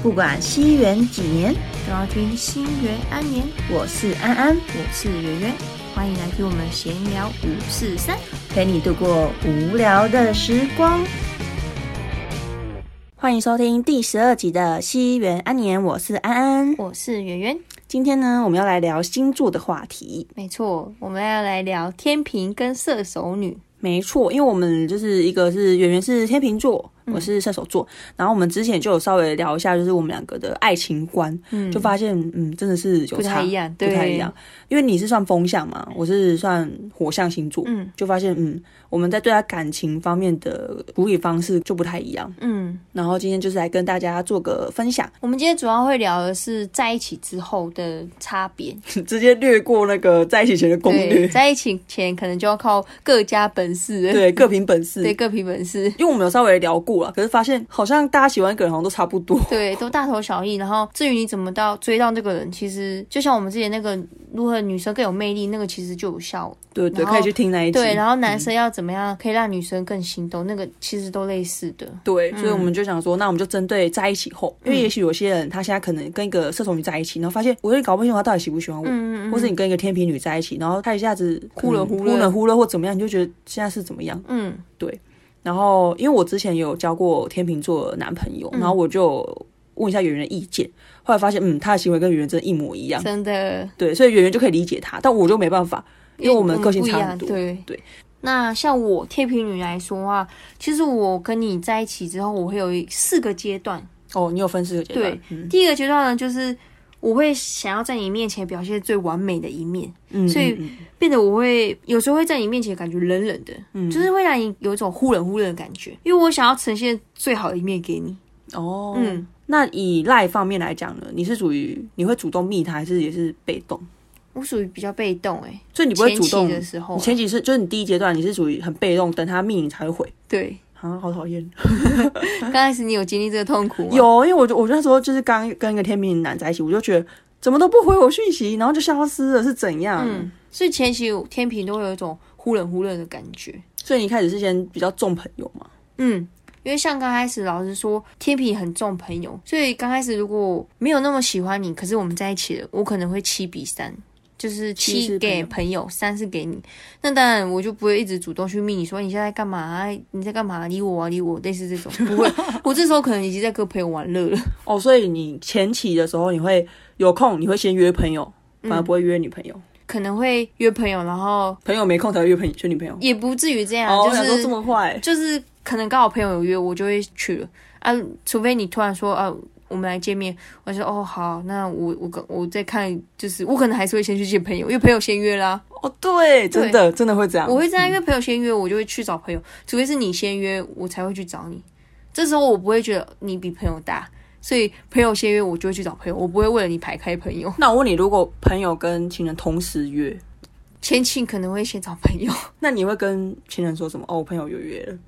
不管西元几年，都要听心元安年。我是安安，我是圆圆，欢迎来听我们闲聊五四三。陪你度过无聊的时光。欢迎收听第十二集的西元安年，我是安安。我是圆圆，今天呢，我们要来聊星座的话题。没错，我们要来聊天平跟射手女。没错，因为我们就是一个是圆圆是天秤座，我是射手座，然后我们之前就有稍微聊一下，就是我们两个的爱情观，嗯就发现嗯，真的是有不差太一样不太一样。因为你是算风象嘛，我是算火象星座，嗯就发现嗯，我们在对待感情方面的处理方式就不太一样。嗯，然后今天就是来跟大家做个分享，我们今天主要会聊的是在一起之后的差别。直接略过那个在一起前的攻，略，在一起前可能就要靠各家本事。对，各凭本事。对，各凭本事。因为我们有稍微聊过了，可是发现好像大家喜欢一个人好像都差不多。对，都大同小异。然后至于你怎么到追到那个人，其实就像我们之前那个如何女生更有魅力，那个其实就有效。对对，可以去听那一集。对，然后男生要怎么样可以让女生更心动，那个其实都类似的。对，所以我们就想说，那我们就针对在一起后，因为也许有些人他现在可能跟一个射手女在一起，然后发现我有点搞不清楚他到底喜不喜欢我，嗯嗯或是你跟一个天平女在一起，然后他一下子忽冷忽热忽冷忽热或怎么样，你就觉得现在是怎么样？嗯然后因为我之前有交过天秤座的男朋友，然后我就问一下圆圆的意见，后来发现，嗯，他的行为跟圆圆真的一模一样，真的，对，所以圆圆就可以理解他，但我就没办法，因为我们个性。差很多。对对。那像我天平女来说的话，其实我跟你在一起之后，我会有四个阶段。哦，你有分四个阶段，对嗯第一个阶段呢，就是我会想要在你面前表现最完美的一面，嗯，所以嗯变得我会有时候会在你面前感觉冷冷的，嗯就是会让你有一种忽冷忽热的感觉，因为我想要呈现最好的一面给你。嗯哦，嗯，那以赖方面来讲呢，你是属于你会主动密他，还是也是被动？我属于比较被动哎、所以你不会主动的时候啊你前几次就是你第一阶段，你是属于很被动，等他密你才会回。对，啊，好讨厌。刚开始你有经历这个痛苦吗？有，因为我就我那时候就是刚跟一个天秤男在一起，我就觉得怎么都不回我讯息，然后就消失了，是怎样？嗯，所以前期天平都会有一种忽冷忽热的感觉。所以你一开始是先比较重朋友嘛？嗯，因为像刚开始老师说，天平很重朋友，所以刚开始如果没有那么喜欢你，可是我们在一起了，我可能会七比三。就是七给朋友，三是给你。那当然，我就不会一直主动去密你说你现在干嘛、啊？你在干嘛？理我啊，理我，类似这种不会。我这时候可能已经在跟朋友玩乐了。哦，所以你前期的时候，你会有空，你会先约朋友，反而不会约女朋友。可能会约朋友，然后朋友没空才会约朋友，约女朋友。也不至于这样，哦，就是都这么坏。就是可能刚好朋友有约，我就会去了啊。除非你突然说啊，我们来见面，我就说哦好，那我我跟我再看，就是我可能还是会先去见朋友，因为朋友先约啦。哦，对，真的真的会这样。我会这样，因为朋友先约，我就会去找朋友，除非是你先约，我才会去找你。这时候我不会觉得你比朋友大，所以朋友先约，我就会去找朋友，我不会为了你排开朋友。那我问你，如果朋友跟情人同时约，前期可能会先找朋友，那你会跟情人说什么？哦，我朋友有约了。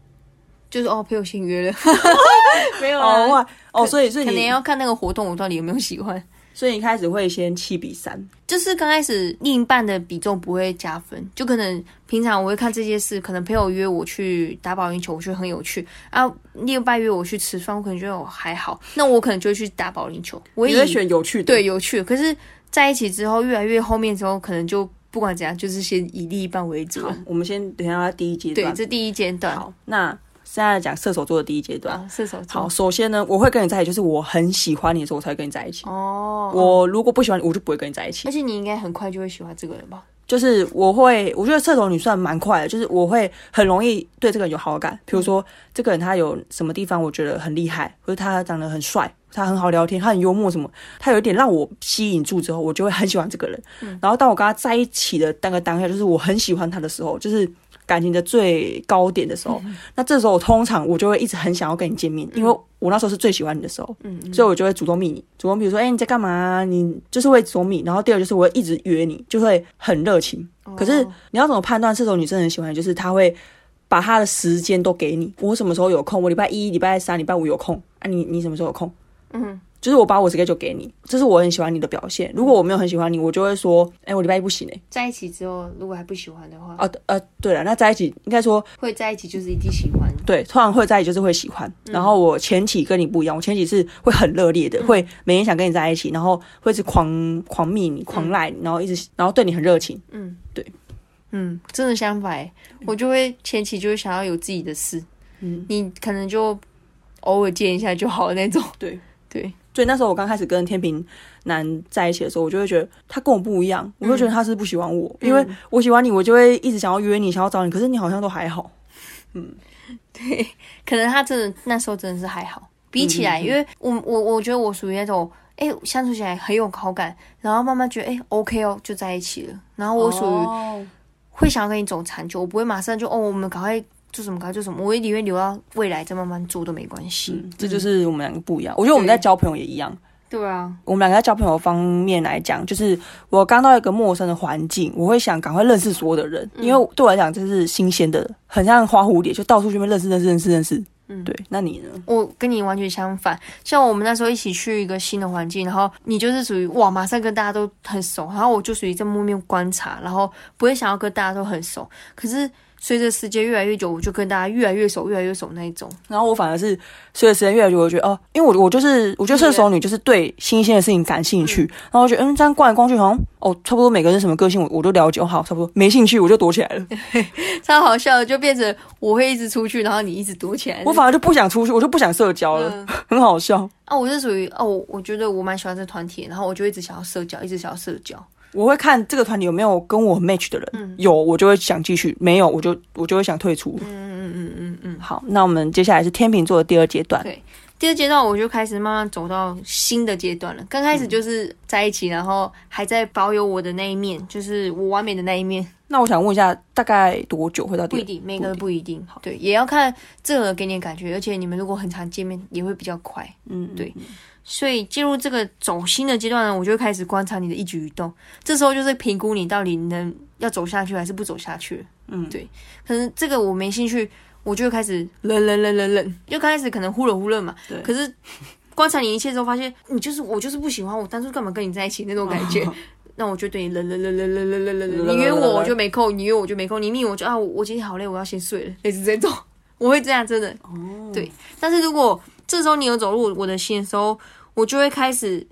就是哦，朋友先约了，没有哦啊。哇，哦，所以所以可能你，要看那个活动我到底有没有喜欢。所以你一开始会先七比三。就是刚开始另一半的比重不会加分，就可能平常我会看这些事，可能朋友约我去打保龄球，我觉得很有趣啊。另一半约我去吃饭，我可能觉得我还好，那我可能就会去打保龄球。我以你会选有趣的。对有趣，可是在一起之后，越来越后面之后，可能就不管怎样，就是先以另一半为主。，好我们先等一下第一阶对，段。这第一阶段。好，那现在讲射手座的第一阶段。啊，射手座好，。首先呢，我会跟你在一起，就是我很喜欢你的时候，我才会跟你在一起。哦，我如果不喜欢你，我就不会跟你在一起而。且你应该很快就会喜欢这个人吧？就是我会，我觉得射手女算蛮快的，就是我会很容易对这个人有好感。比如说，这个人他有什么地方我觉得很厉害，或者他长得很帅，他很好聊天，他很幽默什么，他有一点让我吸引住之后，我就会很喜欢这个人。然后当我跟他在一起的那个当下，就是我很喜欢他的时候，就是感情的最高点的时候。那这时候我通常我就会一直很想要跟你见面，因为我那时候是最喜欢你的时候。嗯，所以我就会主动密你，主动比如说，哎、你在干嘛、你就是会主动密，然后第二就是我会一直约你，就会很热情。可是哦你要怎么判断这种女生很喜欢你？就是她会把她的时间都给你，我什么时候有空？我礼拜一、礼拜三、礼拜五有空啊你？你什么时候有空？嗯，就是我把我 schedule 给你，这是我很喜欢你的表现。如果我没有很喜欢你，我就会说，哎、我礼拜一不行哎、在一起之后，如果还不喜欢的话，啊呃，对了，那在一起应该说会在一起就是一定喜欢。对，通常会在一起就是会喜欢。然后我前期跟你不一样，我前期是会很热烈的，会每天想跟你在一起，然后会是狂狂密你、狂赖你，然后一直然后对你很热情。嗯，对，嗯，真的相反欸，我就会前期就会想要有自己的事，嗯，你可能就偶尔见一下就好了那种。对对，所以那时候我刚开始跟天平男在一起的时候，我就会觉得他跟我不一样，我会觉得他是不喜欢我，因为我喜欢你，我就会一直想要约你，想要找你，可是你好像都还好。嗯，对可能他真的那时候真的是还好，比起来，因为我我我觉得我属于那种。哎、相处起来很有好感，然后慢慢觉得哎、OK 哦，就在一起了。然后我属于于会想要跟你走长久，我不会马上就哦，我们赶快做什么，赶快做什么，我会宁愿留到未来再慢慢做都没关系。嗯，这就是我们两个不一样。我觉得我们在交朋友也一样。对啊，我们两个在交朋友方面来讲，就是我刚到一个陌生的环境，我会想赶快认识所有的人，因为对我来讲这是新鲜的，很像花蝴蝶，就到处去认识认识认识认识。嗯对，那你呢？我跟你完全相反，像我们那时候一起去一个新的环境，然后你就是属于哇，马上跟大家都很熟，然后我就属于在默默观察，然后不会想要跟大家都很熟。可是随着时间越来越久，我就跟大家越来越熟，越来越熟那一种。然后我反而是随着时间越来越久，我觉得哦，因为我我就是我觉得射手女就是对新鲜的事情感兴趣，然后我觉得嗯这样逛来逛去好像哦差不多每个人是什么个性我我都了解，哦好差不多没兴趣我就躲起来了，超好笑的，就变成我会一直出去，然后你一直躲起来。我反而就不想出去，我就不想社交了，嗯很好笑。啊，我是属于哦，我我觉得我蛮喜欢这个团体，然后我就一直想要社交，一直想要社交。我会看这个团体有没有跟我 match 的人，嗯有我就会想继续，没有我就我就会想退出。嗯嗯嗯嗯嗯。好，那我们接下来是天秤座的第二阶段。对第二阶段我就开始慢慢走到新的阶段了。刚开始就是在一起，然后还在保有我的那一面，就是我完美的那一面。那我想问一下，大概多久会到第二？不一定，每个人不一定。对，也要看这个人给你的感觉，而且你们如果很常见面，也会比较快。嗯，对所以进入这个走心的阶段呢，我就会开始观察你的一举一动。这时候就是评估你到底能要走下去还是不走下去。嗯对。可能这个我没兴趣，我就会开始冷冷冷冷冷，就刚开始可能忽冷忽热嘛。对可是观察你一切之后，发现你就是我就是不喜欢我，当初干嘛跟你在一起那种感觉。那我就对你忍忍忍忍忍忍忍忍忍，你约我我就没空，你约我就没空，你密我就啊，我我今天好累，我要先睡了，类似这种，我会这样，真的。哦，对但是如果这时候你有走入我的心的时候，我就会开始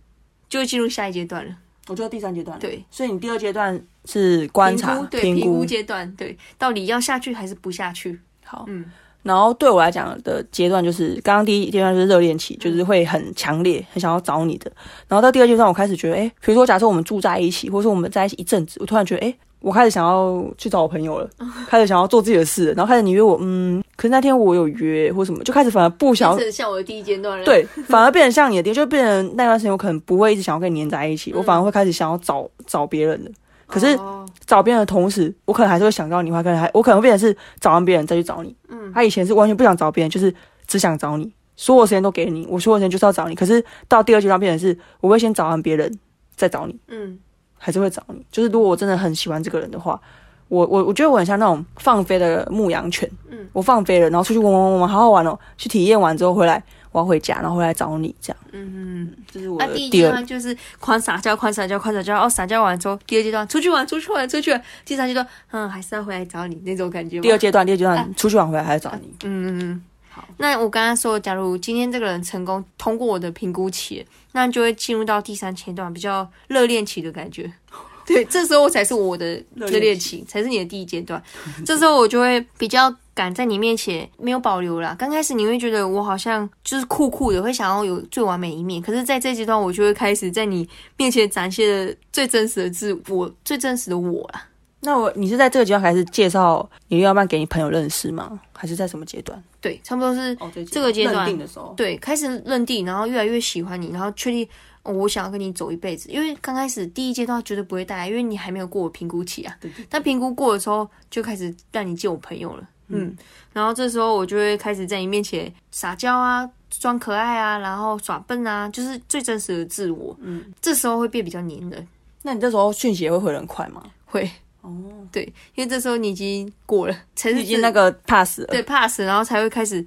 就会进入下一阶段了。我觉得第三阶段。，对，所以你第二阶段是观察评估对评评估阶段，对，到底要下去还是不下去？好，嗯然后对我来讲的阶段就是，刚刚第一阶段就是热恋期，就是会很强烈，很想要找你的。然后到第二阶段，我开始觉得，哎，比如说假设我们住在一起，或者说我们在一起一阵子，我突然觉得，哎，我开始想要去找我朋友了，开始想要做自己的事，然后开始你约我，嗯，可是那天我有约或什么，就开始反而不想变成像我的第一阶段了。，对，反而变成像你的爹，就变成那段时间我可能不会一直想要跟你黏在一起，我反而会开始想要找找别人的。可是哦找别人的同时，我可能还是会想到你，话可能还我可能会变成是找完别人再去找你。嗯，他以前是完全不想找别人，就是只想找你，所有时间都给你，我所有时间就是要找你。可是到第二阶段变成是，我会先找完别人再找你，嗯还是会找你。就是如果我真的很喜欢这个人的话，我我我觉得我很像那种放飞的牧羊犬，嗯，我放飞了，然后出去玩玩玩玩，好好玩哦，去体验完之后回来，我要回家，然后回来找你，这样。嗯嗯。这是我那第一阶段就是狂撒娇，狂撒娇，狂撒娇。哦，撒娇完之后，第二阶段出去玩，出去玩，出去玩。第三阶段，嗯，还是要回来找你那种感觉。第二阶段，第二阶段出去玩回来还是找你。嗯嗯嗯。好，那我刚刚说，假如今天这个人成功通过我的评估期，那就会进入到第三阶段，比较热恋期的感觉。对，这时候才是我的热热恋恋期，才是你的第一阶段。这时候我就会比较敢在你面前没有保留啦。刚开始你会觉得我好像就是酷酷的，会想要有最完美一面。可是，在这阶段，我就会开始在你面前展现的最真实的自我，最真实的我啦。那我你是在这个阶段开始介绍你另外一半给你朋友认识吗？还是在什么阶段？对，差不多是哦，这个阶段认定的时候，对，开始认定，然后越来越喜欢你，然后确定、哦我想要跟你走一辈子。因为刚开始第一阶段绝对不会带来，因为你还没有过我评估期啊。对对但评估过的时候，就开始让你见我朋友了。嗯，然后这时候我就会开始在你面前撒娇啊，装可爱啊，然后耍笨啊，就是最真实的自我。嗯，这时候会变比较黏人，那你这时候讯息也会回得很快吗？会哦，对，因为这时候你已经过了，才是已经那个 pass 了。对 pass，然后才会开始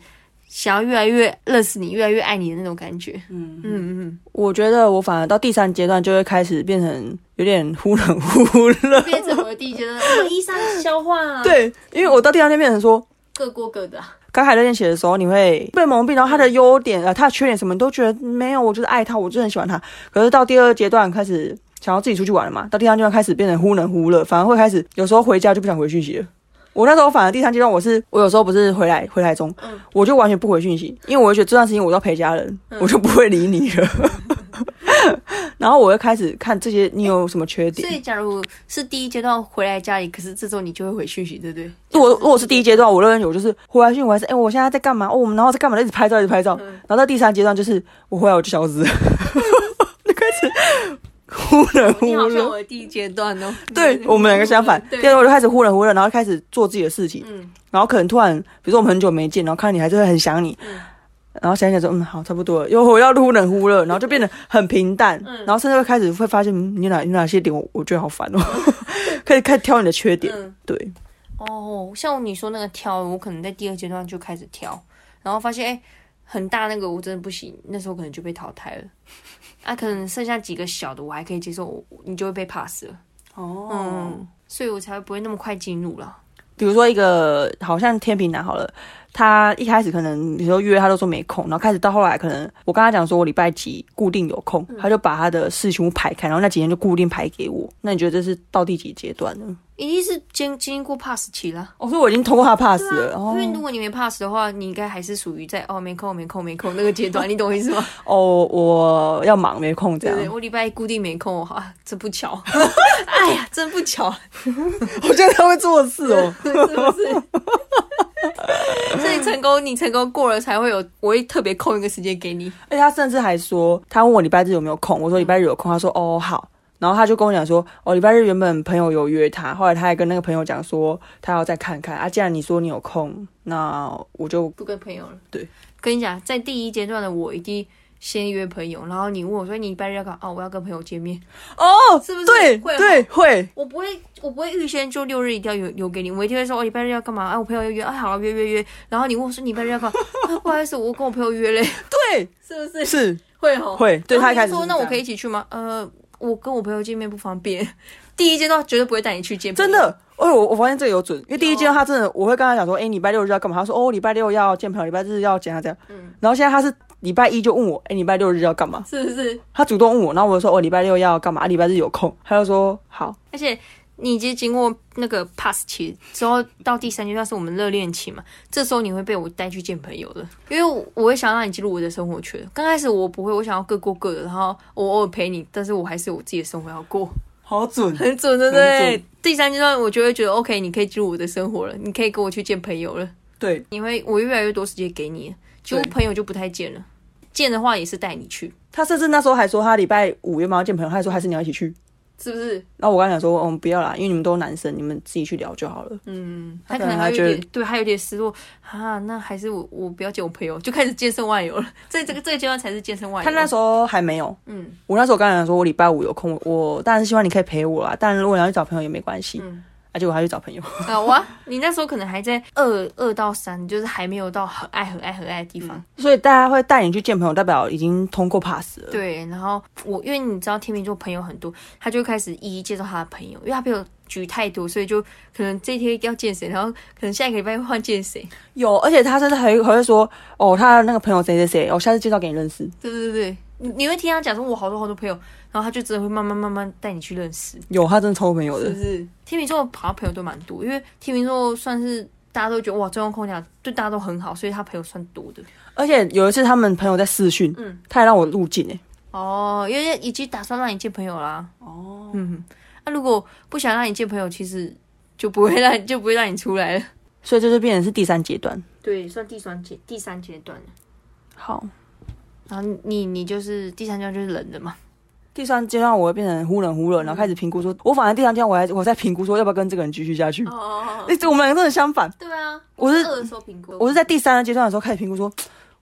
想要越来越认识你，越来越爱你的那种感觉。嗯嗯嗯，我觉得我反而到第三阶段就会开始变成有点忽冷忽热。变成我的第一阶段，我一三消化、啊，，对，因为我到第三阶段变成说，各过各的、啊。刚开始练习的时候，你会被蒙蔽，然后他的优点呃，他的缺点什么，你都觉得没有，我就是爱他，我就很喜欢他。可是到第二阶段开始想要自己出去玩了嘛，到第三阶段开始变成忽冷忽热，反而会开始有时候回家就不想回讯息了。我那时候反而第三阶段，我是我有时候不是回来回来中，嗯我就完全不回讯息，因为我会觉得这段时间我要陪家人，我就不会理你了。然后我会开始看这些你有什么缺点。所以，假如是第一阶段回来家里，可是这时候你就会回讯息，对不对？如果如果是第一阶段，我认为我就是回来讯，我还是哎、我现在在干嘛？哦，我们然后在干嘛？一直拍照，一直拍照。然后到第三阶段就是我回来我就消失了，就开始忽冷忽你好像热。我的第一阶段哦。对我们两个相反，第二阶段我就开始忽冷忽热，然后开始做自己的事情，嗯。然后可能突然，比如说我们很久没见，然后看到你还是会很想你，嗯。然后想一想说，嗯，好，差不多了，又回到忽冷忽热，然后就变得很平淡，嗯。然后甚至会开始会发现，嗯，你哪你哪些点我我觉得好烦哦，可以 开始挑你的缺点，嗯。对，哦，像你说那个挑，我可能在第二阶段就开始挑，然后发现哎、很大那个我真的不行，那时候可能就被淘汰了。啊，可能剩下几个小的我还可以接受，我你就会被 pass 了。哦嗯，所以我才不会那么快进入了。比如说一个好像天平男好了，他一开始可能你说约他都说没空，然后开始到后来可能我跟他讲说我礼拜几固定有空，他就把他的事全部排开，然后那几天就固定排给我。那你觉得这是到第几阶段呢？一定是经经过 pass 期了。哦，说我已经通过他 pass 了。啊，因为如果你没 pass 的话，你应该还是属于在哦没空没空没空那个阶段，你懂我意思吗？哦，我要忙没空这样。我礼拜一固定没空，啊，真不巧。哎呀，真不巧，我觉得他会做事哦。是不是？所以成功，你成功过了才会有，我会特别空一个时间给你。而且他甚至还说，他问我礼拜日有没有空，我说礼拜日有空，他说哦好。然后他就跟我讲说，哦，礼拜日原本朋友有约他，后来他还跟那个朋友讲说，他要再看看啊。既然你说你有空，那我就不跟朋友了。对，跟你讲，在第一阶段的我一定先约朋友，然后你问我说你礼拜日要干嘛？哦，我要跟朋友见面。哦，是不是对会哦对会，我不会，我不会预先就六日一定要留留给你，我一定会说，我、哦、礼拜日要干嘛？啊，我朋友要约，啊，好啊，约约约。然后你问我说你礼拜日要干嘛？啊，不好意思，我跟我朋友约嘞，对是不是？是会哦，会，对他一开始说那我可以以一起去吗？呃，我跟我朋友见面不方便。第一阶段绝对不会带你去见，真。的。哦，我我发现这个有准，因为第一阶段他真的，我会跟他讲说，哎，礼拜六日要干嘛？他说，哦，礼拜六要见朋友，礼拜日要见他这样。嗯然后现在他是礼拜一就问我，哎，礼拜六日要干嘛？是不是？他主动问我，然后我就说，哦，礼拜六要干嘛？礼拜日有空，他就说好。而且你已经经过那个 pass 期之后，到第三阶段是我们热恋期嘛，这时候你会被我带去见朋友的，因为我我会想让你进入我的生活圈。刚开始我不会，我想要各过各的，然后我偶尔陪你，但是我还是有我自己的生活要过，好准，很准，对不对？第三阶段我就会觉得 OK，你可以进入我的生活了，你可以跟我去见朋友了，对，你会我越来越多时间给你，结果对朋友就不太见了。见的话也是带你去，他甚至那时候还说他礼拜五原本要见朋友，他还说还是你要一起去。是不是？然后我跟他讲说，嗯，不要啦，因为你们都是男生，你们自己去聊就好了。嗯，他可能还有点对，他有点失落啊。那还是我我不要见我朋友，就开始健身外游了。在这个这个阶段才是健身外游。他那时候还没有，嗯我那时候刚想说，我礼拜五有空，我当然是希望你可以陪我啦。但如果你要去找朋友也没关系，嗯啊，结果他去找朋友。啊哇，你那时候可能还在二二到三，就是还没有到很爱很爱很爱的地方。所以大家会带你去见朋友，代表已经通过 pass 了。对，然后我因为你知道天秤座朋友很多，他就开始一一介绍他的朋友，因为他朋友局太多，所以就可能这天要见谁，然后可能下一个礼拜会换见谁。有，而且他甚至还还会说，哦，他的那个朋友谁谁谁，我、下次介绍给你认识。对对对，你你会听他讲说，我好多好多朋友，然后他就真的会慢慢慢慢带你去认识。有，他真的超多朋友的是不。是？天秤座好像朋友都蛮多，因为天秤座算是大家都觉得哇，中央空调对大家都很好，所以他朋友算多的。而且有一次他们朋友在视讯，嗯他还让我入境诶、哦，因为已经打算让你见朋友啦。哦，嗯，那、如果不想让你见朋友，其实就不会让 就不会让你出来了。所以这就变成是第三阶段。对，算第三阶第三阶段了。好，然后你你就是第三阶段就是冷的嘛。第三阶段我会变成忽冷忽热，然后开始评估说，我反正第三阶段我还我在评估说要不要跟这个人继续下去。哦哦哦，哎、这我们两个真的相反。对啊，我是二的时候评估，我是在第三阶段的时候开始评估说，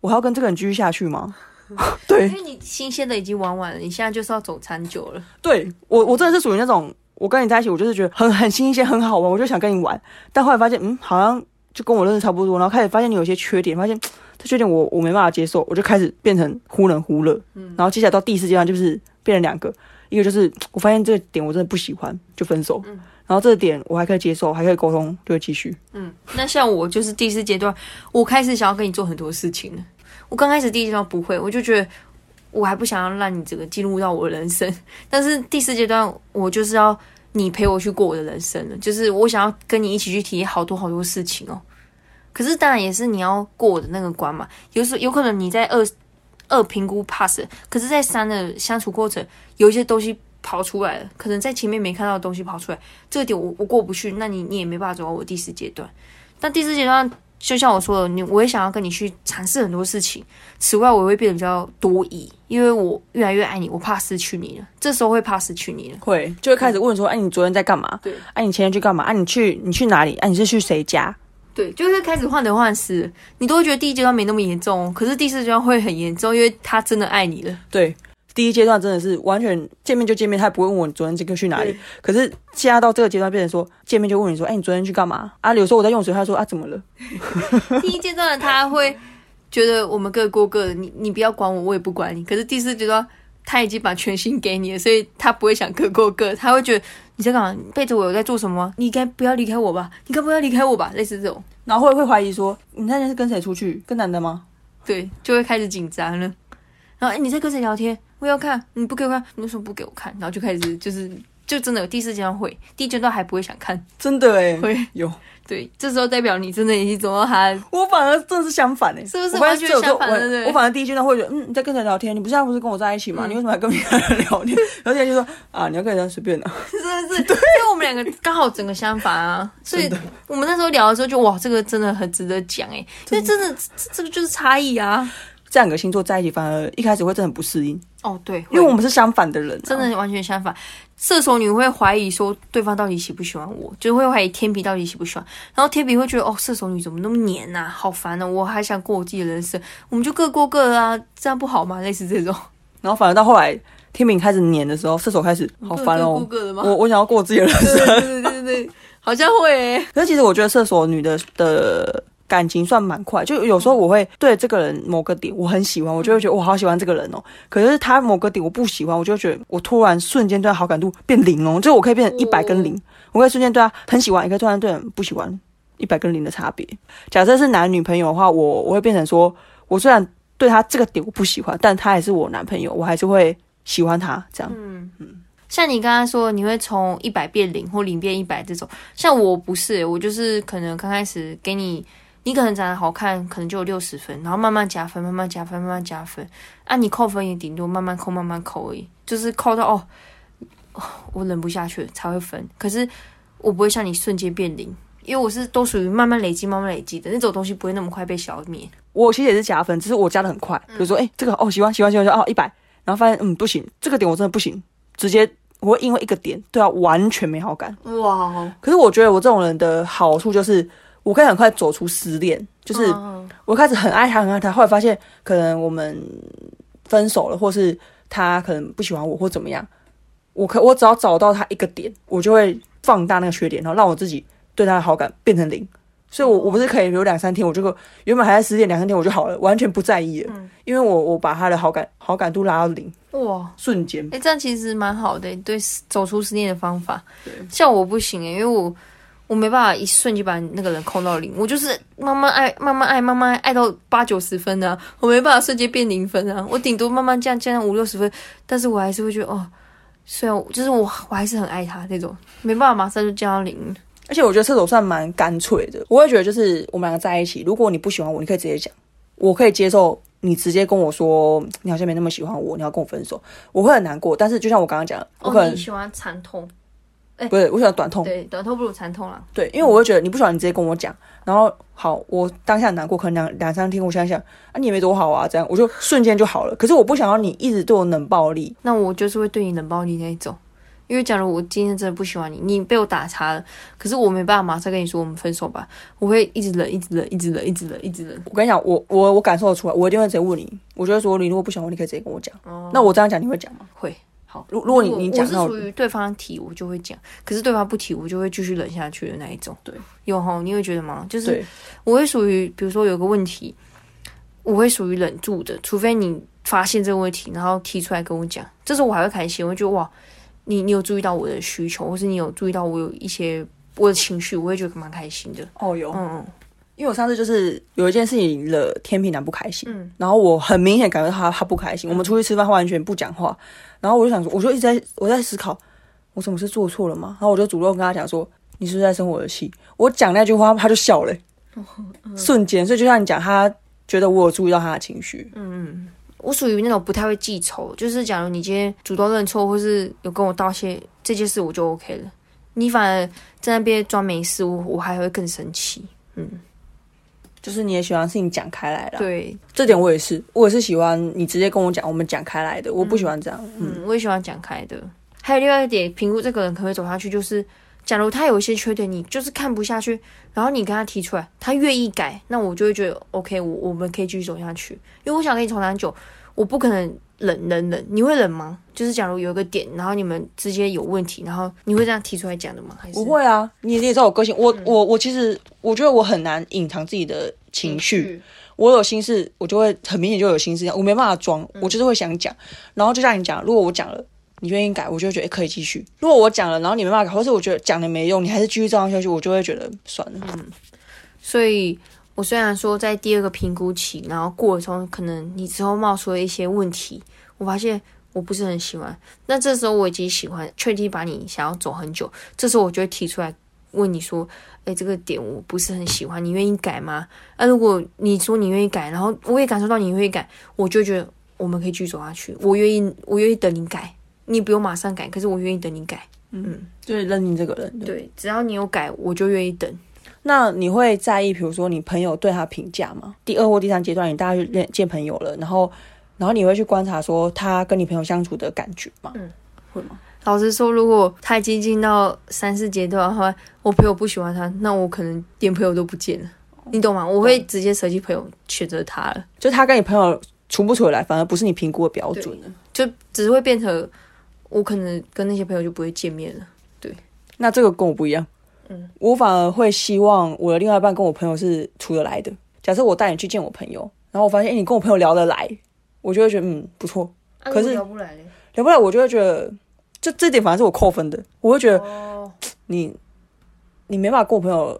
我还要跟这个人继续下去吗？对因为你新鲜的已经玩完了，你现在就是要走长久了。对，我我真的是属于那种，我跟你在一起，我就是觉得很很新鲜，很好玩，我就想跟你玩。但后来发现，嗯，好像就跟我认识差不多，然后开始发现你有些缺点，发现 这缺点我我没办法接受，我就开始变成忽冷忽热。嗯，然后接下来到第四阶段就是变成两个，一个就是 我发现这个点我真的不喜欢，就分手。嗯，然后这个点我还可以接受，还可以沟通，就会继续。嗯，那像我就是第四阶段，我开始想要跟你做很多事情了。我刚开始第一阶段不会，我就觉得我还不想要让你这个进入到我的人生。但是第四阶段，我就是要你陪我去过我的人生了，就是我想要跟你一起去体验好多好多事情哦。可是当然也是你要过我的那个关嘛。有时有可能你在二二评估 pass，可是在三的相处过程，有一些东西跑出来了，可能在前面没看到的东西跑出来，这个点我我过不去，那你你也没办法走到我第四阶段。但第四阶段。就像我说的，你我也想要跟你去尝试很多事情。此外，我会变得比较多疑，因为我越来越爱你，我怕失去你了。这时候会怕失去你了，会就会开始问说：“哎，你昨天在干嘛？对，哎，你前天去干嘛？哎，你去你去哪里？哎，你是去谁家？对，就是开始患得患失。你都会觉得第一阶段没那么严重，可是第四阶段会很严重，因为他真的爱你了。对。第一阶段真的是完全见面就见面，他也不会问我你昨天这个去哪里。可是现在到这个阶段，变成说见面就问你说：“哎，你昨天去干嘛？”啊，有时候我在用水，他说：“啊，怎么了？” 第一阶段他会觉得我们各过各的，你你不要管我，我也不管你。可是第四阶段他已经把全心给你了，所以他不会想各过各，他会觉得你在干嘛？背着我有在做什么？你该不要离开我吧？你该不要离开我吧？类似这种，然后会会怀疑说：“你那天是跟谁出去？跟男的吗？”对，就会开始紧张了。然后哎，你在跟谁聊天？我要看，你不给我看，你为什么不给我看，然后就开始就是就真的有第四阶段会，第一阶段还不会想看，真的哎，会有对，这时候代表你真的已经走到他，我反而正是相反哎，是不是完全相反的？我反而第一阶段会觉得，嗯，你在跟谁聊天？你不是不是跟我在一起吗？你为什么还跟别人聊天？然后现在就说啊，你要跟人家随便的，是不是？对因为我们两个刚好整个相反啊，所以我们那时候聊的时候就哇，这个真的很值得讲哎，因为真的这个就是差异啊。这两个星座在一起，反而一开始会真的很不适应哦。对，因为我们是相反的人，真的完全相反。射手女会怀疑说对方到底喜不喜欢我，就会怀疑天平到底喜不喜欢。然后天平会觉得哦，射手女怎么那么黏呐，好烦啊！我还想过我自己的人生，我们就各过各的啊，这样不好吗？类似这种。然后反而到后来天平开始黏的时候，射手开始好烦哦。我我想要过我自己的人生，对对对，好像会。可是其实我觉得射手女的的。感情算蛮快，就有时候我会对这个人某个点我很喜欢，我就会觉得我好喜欢这个人哦。可是他某个点我不喜欢，我就觉得我突然瞬间对他好感度变零哦，就我可以变成一百跟零，我可以瞬间对他很喜欢，也可以突然对不喜欢，一百跟零的差别。假设是男女朋友的话，我我会变成说，我虽然对他这个点我不喜欢，但他还是我男朋友，我还是会喜欢他这样。嗯嗯。像你刚刚说，你会从一百变零或零变一百这种，像我不是，我就是可能刚开始给你。你可能长得好看，可能就有六十分，然后慢慢加分，慢慢加分，慢慢加分。啊，你扣分也顶多慢慢扣，慢慢扣而已，就是扣到哦，我忍不下去才会分。可是我不会像你瞬间变零，因为我是都属于慢慢累积、慢慢累积的那种东西，不会那么快被消灭。我其实也是加分，只是我加的很快。比如说，哎，这个哦，喜欢喜欢喜欢，哦，一百，然后发现嗯不行，这个点我真的不行，直接我会因为一个点对他完全没好感。哇！可是我觉得我这种人的好处就是。我可以很快走出失恋，就是我开始很爱他，很爱他，后来发现可能我们分手了，或是他可能不喜欢我，或怎么样，我可我只要找到他一个点，我就会放大那个缺点，然后让我自己对他的好感变成零。所以，我我不是可以有两三天，我就原本还在失恋，两三天我就好了，完全不在意了，因为我我把他的好感好感度拉到零，哇，瞬间，哎，这样其实蛮好的，对，走出失恋的方法。像我不行哎，因为我。我没办法一瞬间把那个人控到零，我就是慢慢爱，慢慢爱，慢慢爱到八九十分啊，我没办法瞬间变零分啊，我顶多慢慢降降到五六十分，但是我还是会觉得哦，虽然就是我我还是很爱他那种，没办法马上就降到零。而且我觉得射手算蛮干脆的，我会觉得就是我们两个在一起，如果你不喜欢我，你可以直接讲，我可以接受你直接跟我说你好像没那么喜欢我，你要跟我分手，我会很难过。但是就像我刚刚讲，我可能喜欢惨痛。不是，我喜欢短痛。对，短痛不如长痛了。对，因为我会觉得你不喜欢，你直接跟我讲。然后好，我当下难过，可能两两三天，我想想啊，你也没多好啊，这样我就瞬间就好了。可是我不想要你一直对我冷暴力。那我就是会对你冷暴力那一种。因为假如我今天真的不喜欢你，你被我打叉了，可是我没办法马上跟你说我们分手吧。我会一直忍，一直忍，一直忍，一直忍，一直忍。我跟你讲，我我我感受得出来，我一定会直接问你。我觉得说你如果不喜欢我，你可以直接跟我讲。哦。那我这样讲你会讲吗？会。好，如如果你你我是属于对方提我就会讲，可是对方不提我就会继续忍下去的那一种。对，有哈，你会觉得吗？就是我会属于，比如说有个问题，我会属于忍住的，除非你发现这个问题，然后提出来跟我讲，这时候我还会开心，我会觉得哇，你你有注意到我的需求，或是你有注意到我有一些我的情绪，我会觉得蛮开心的。哦有，嗯因为我上次就是有一件事情惹天平男不开心，嗯然后我很明显感觉到他他不开心，我们出去吃饭，他完全不讲话，然后我就想说，我就一直在我在思考，我什么是做错了吗？然后我就主动跟他讲说，你是不是在生我的气？我讲那句话，他就笑了、瞬间，所以就像你讲，他觉得我有注意到他的情绪，嗯，我属于那种不太会记仇，就是假如你今天主动认错，或是有跟我道歉，这件事我就 OK 了。你反而在那边装没事，我我还会更生气。嗯，就是你也喜欢事情讲开来了，，对，这点我也是，我也是喜欢你直接跟我讲，我们讲开来的，我不喜欢这样，嗯，嗯，我也喜欢讲开的。还有另外一点，评估这个人可不可以走下去，就是假如他有一些缺点，你就是看不下去，然后你跟他提出来，他愿意改，那我就会觉得 OK，我我们可以继续走下去，因为我想跟你从很久，我不可能冷冷冷，你会冷吗？就是假如有一个点，然后你们之间有问题，然后你会这样提出来讲的吗？还是？不会啊，你你也知道我个性，我、我我其实我觉得我很难隐藏自己的情绪，？我有心事，我就会很明显就有心事，我没办法装，我就是会想讲。然后就像你讲，如果我讲了，你愿意改，我就会觉得、诶可以继续；如果我讲了，然后你没办法改，或是我觉得讲了没用，你还是继续这样下去，我就会觉得算了。嗯所以我虽然说在第二个评估期，然后过了之后，可能你之后冒出了一些问题，我发现我不是很喜欢。那这时候我已经喜欢，确定把你想要走很久，这时候我就会提出来问你说：“哎，这个点我不是很喜欢，你愿意改吗？”那、如果你说你愿意改，然后我也感受到你愿意改，我就觉得我们可以继续走下去。我愿意，我愿意等你改，你不用马上改，可是我愿意等你改。嗯就是认定这个人。对。对，只要你有改，我就愿意等。那你会在意，比如说你朋友对他评价吗？第二或第三阶段，你大家去见见朋友了，然后然后你会去观察说他跟你朋友相处的感觉吗？嗯，会吗？老实说，如果他已经进到三四阶段的话，我朋友不喜欢他，那我可能连朋友都不见了，你懂吗？我会直接舍弃朋友，选择他了，就他跟你朋友处不处得来，反而不是你评估的标准了。就只会变成我可能跟那些朋友就不会见面了。对那这个跟我不一样，嗯，我反而会希望我的另外一半跟我朋友是处得来的。假设我带你去见我朋友，然后我发现，哎、你跟我朋友聊得来，我就会觉得嗯不错。可是聊不来嘞。聊不来，我就会觉得，就这点反而是我扣分的。我会觉得哦，你你没办法跟我朋友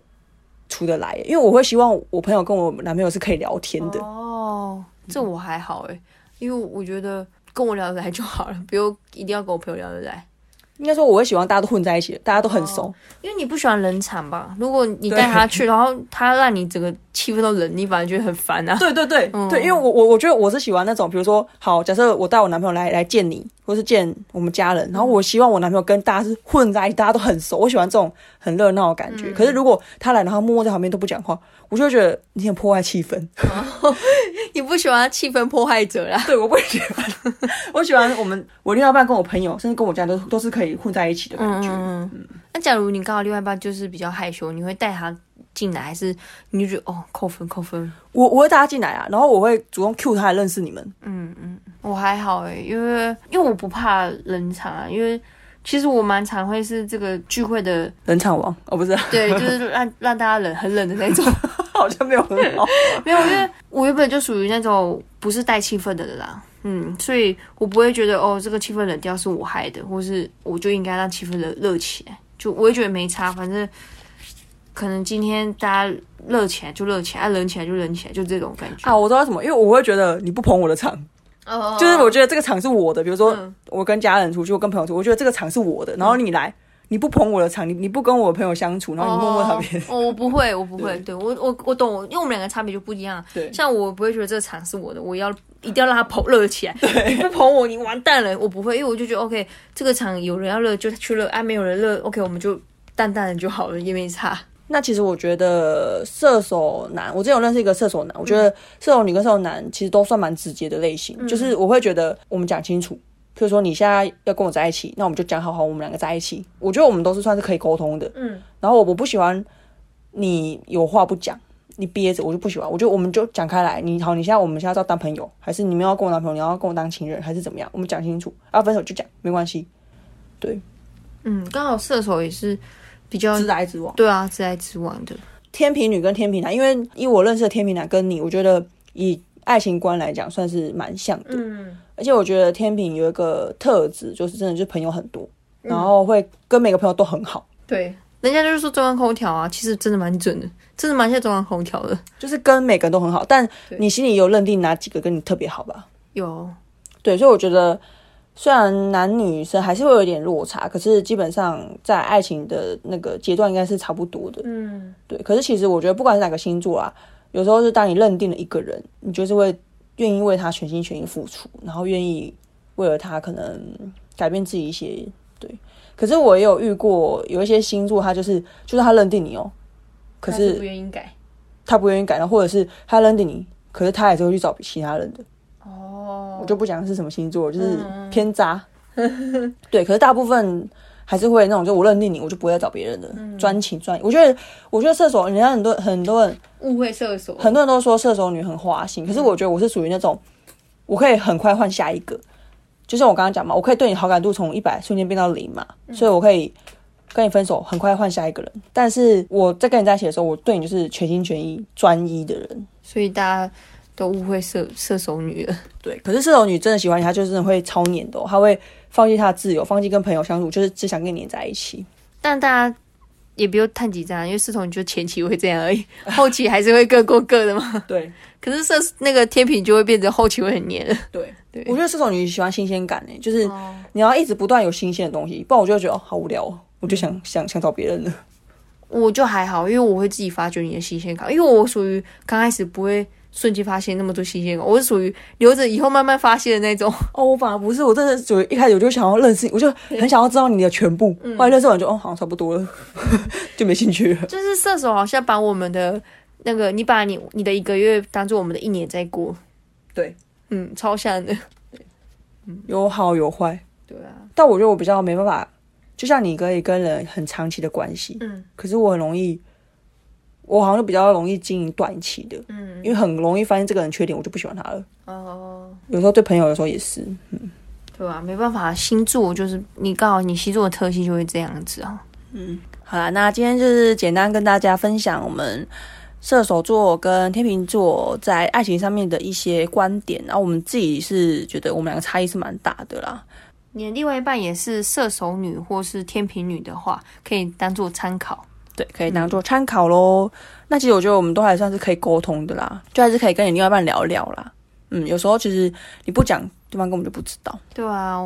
处得来，因为我会希望我朋友跟我男朋友是可以聊天的。哦，这我还好诶，因为我觉得跟我聊得来就好了，不用一定要跟我朋友聊得来。应该说，我会喜欢大家都混在一起，大家都很熟。哦因为你不喜欢冷场吧？如果你带他去，然后他让你整个气氛都冷，你反而觉得很烦啊。对对对、嗯对，因为我我我觉得我是喜欢那种，比如说，好，假设我带我男朋友来来见你，或是见我们家人，然后我希望我男朋友跟大家是混在一起，大家都很熟，我喜欢这种很热闹的感觉。可是如果他来，然后默默在旁边都不讲话，我就会觉得你很破坏气氛。你不喜欢气氛破坏者啦？对，我不喜欢，我喜欢我们我另外一半跟我朋友，甚至跟我家人都都是可以混在一起的感觉。嗯嗯。那假如你刚好另外一半就是比较害羞，你会带他进来，还是你就觉得哦扣分扣分？我我会带他进来啊，然后我会主动 cue 他来认识你们。嗯嗯，我还好诶，因为因为我不怕冷场啊，因为其实我蛮常会是这个聚会的，冷场王哦，不是，对，就是让让大家冷很冷的那种。好像没有很好。没有，因为我原本就属于那种不是带气氛的人啦，嗯，所以我不会觉得哦，这个气氛冷掉是我害的，或是我就应该让气氛热热起来，就我也觉得没差，反正可能今天大家热起来就热起来，啊冷起来就冷起来，就这种感觉。啊，我知道什么，因为我会觉得你不捧我的场，哦就是我觉得这个场是我的，比如说嗯。我跟家人出去，我跟朋友出去，我觉得这个场是我的，然后你来，你不捧我的场，你你不跟我朋友相处，然后你默默旁边，哦，我不会，我不会，对我我我懂，因为我们两个差别就不一样。对像我不会觉得这个场是我的，我要一定要让他捧热起来。你不捧我，你完蛋了。我不会，因为我就觉得 OK，这个场有人要热就去热，啊没有人热，OK 我们就淡淡的就好了，也没差。那其实我觉得射手男，我之前有认识一个射手男，我觉得射手女跟射手男其实都算蛮直接的类型，就是我会觉得我们讲清楚，譬如说你现在要跟我在一起，那我们就讲好好我们两个在一起。我觉得我们都是算是可以沟通的，嗯，然后我我不喜欢你有话不讲，你憋着，我就不喜欢。我就我们就讲开来，你好，你现在我们现在要当朋友，还是你们要跟我当朋友，你要跟我当情人，还是怎么样？我们讲清楚，要分手就讲，没关系。对，嗯，刚好射手也是比较直来直往。对啊，直来直往的。天平女跟天平男，因为以我认识的天平男跟你，我觉得以爱情观来讲，算是蛮像的。嗯，而且我觉得天平有一个特质，就是真的就是朋友很多，然后会跟每个朋友都很好，对，人家就是说中央空调啊，其实真的蛮准的，真的蛮像中央空调的。就是跟每个人都很好。但你心里有认定哪几个跟你特别好吧？有，对，所以我觉得虽然男女生还是会有一点落差，可是基本上在爱情的那个阶段应该是差不多的。嗯，对，可是其实我觉得不管是哪个星座啊，有时候是当你认定了一个人，你就是会愿意为他全心全意付出，然后愿意为了他可能改变自己一些对。可是我也有遇过有一些星座，他就是就是他认定你哦，可是不是愿意改。他不愿意改，然后或者是他认定你，可是他还是会去找其他人的。哦我就不讲是什么星座，就是嗯偏渣。对，可是大部分还是会那种，就我认定你，我就不会再找别人的，嗯专情专一。我觉得，我觉得射手，人家很多很多人误会射手，很多人都说射手女很花心，可是我觉得我是属于那种，我可以很快换下一个，就像我刚刚讲嘛，我可以对你好感度从一百瞬间变到零嘛，所以我可以跟你分手，很快换下一个人。但是我在跟你在一起的时候，我对你就是全心全意、专一的人。所以大家都误会射射手女了。对，可是射手女真的喜欢你，她就真的会超黏的、哦，她会放弃她的自由，放弃跟朋友相处，就是只想跟你黏在一起。但大家也不用太紧张，因为射手女就前期会这样而已，后期还是会各过各的嘛。对可是射那个天平就会变成后期会很黏了。对，对我觉得射手女喜欢新鲜感呢，就是哦你要一直不断有新鲜的东西，不然我就会觉得哦好无聊哦，我就想、想想找别人了。我就还好，因为我会自己发掘你的新鲜感，因为我属于刚开始不会瞬间发现那么多新鲜感，我是属于留着以后慢慢发现的那种。哦，我反而不是，我真的属于一开始我就想要认识你，我就很想要知道你的全部，后来认识完就哦好像差不多了，就没兴趣了。就是射手好像把我们的那个，你把你你的一个月当做我们的一年在过，对，嗯，超像的。有好有坏，对啊，但我觉得我比较没办法，就像你可以跟人很长期的关系，嗯。可是我很容易，我好像就比较容易经营短期的，嗯，因为很容易发现这个人缺点，我就不喜欢他了。哦，有时候对朋友，有时候也是。嗯对啊，没办法，星座就是你刚好你星座的特性就会这样子啊。嗯好啦，那今天就是简单跟大家分享我们射手座跟天秤座在爱情上面的一些观点，然后我们自己是觉得我们两个差异是蛮大的啦。你的另外一半也是射手女或是天平女的话，可以当做参考。对，可以当做参考喽。那其实我觉得我们都还算是可以沟通的啦，就还是可以跟你另外一半聊聊啦。嗯，有时候其实你不讲，对方根本就不知道。对啊，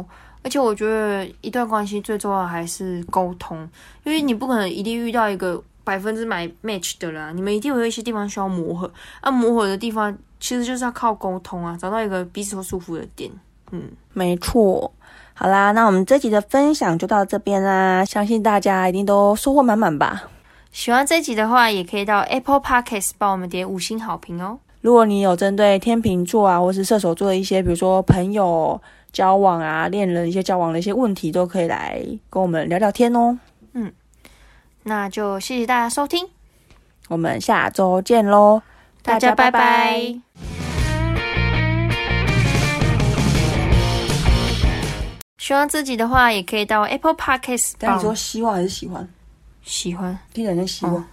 而且我觉得一段关系最重要的还是沟通，因为你不可能一定遇到一个百分之百 match 的啦，你们一定有一些地方需要磨合。啊，磨合的地方其实就是要靠沟通啊，找到一个彼此都舒服的点。嗯，没错。好啦，那我们这集的分享就到这边啦，相信大家一定都收获满满吧。喜欢这集的话，也可以到 Apple Podcast 帮我们点五星好评哦。如果你有针对天秤座啊，或是射手座的一些，比如说朋友交往啊、恋人一些交往的一些问题，都可以来跟我们聊聊天哦。嗯那就谢谢大家收听，我们下周见喽，大家拜拜。喜欢自己的话，也可以到 Apple Podcast 帮但你说希望还是喜欢？喜欢。听起来像希望。哦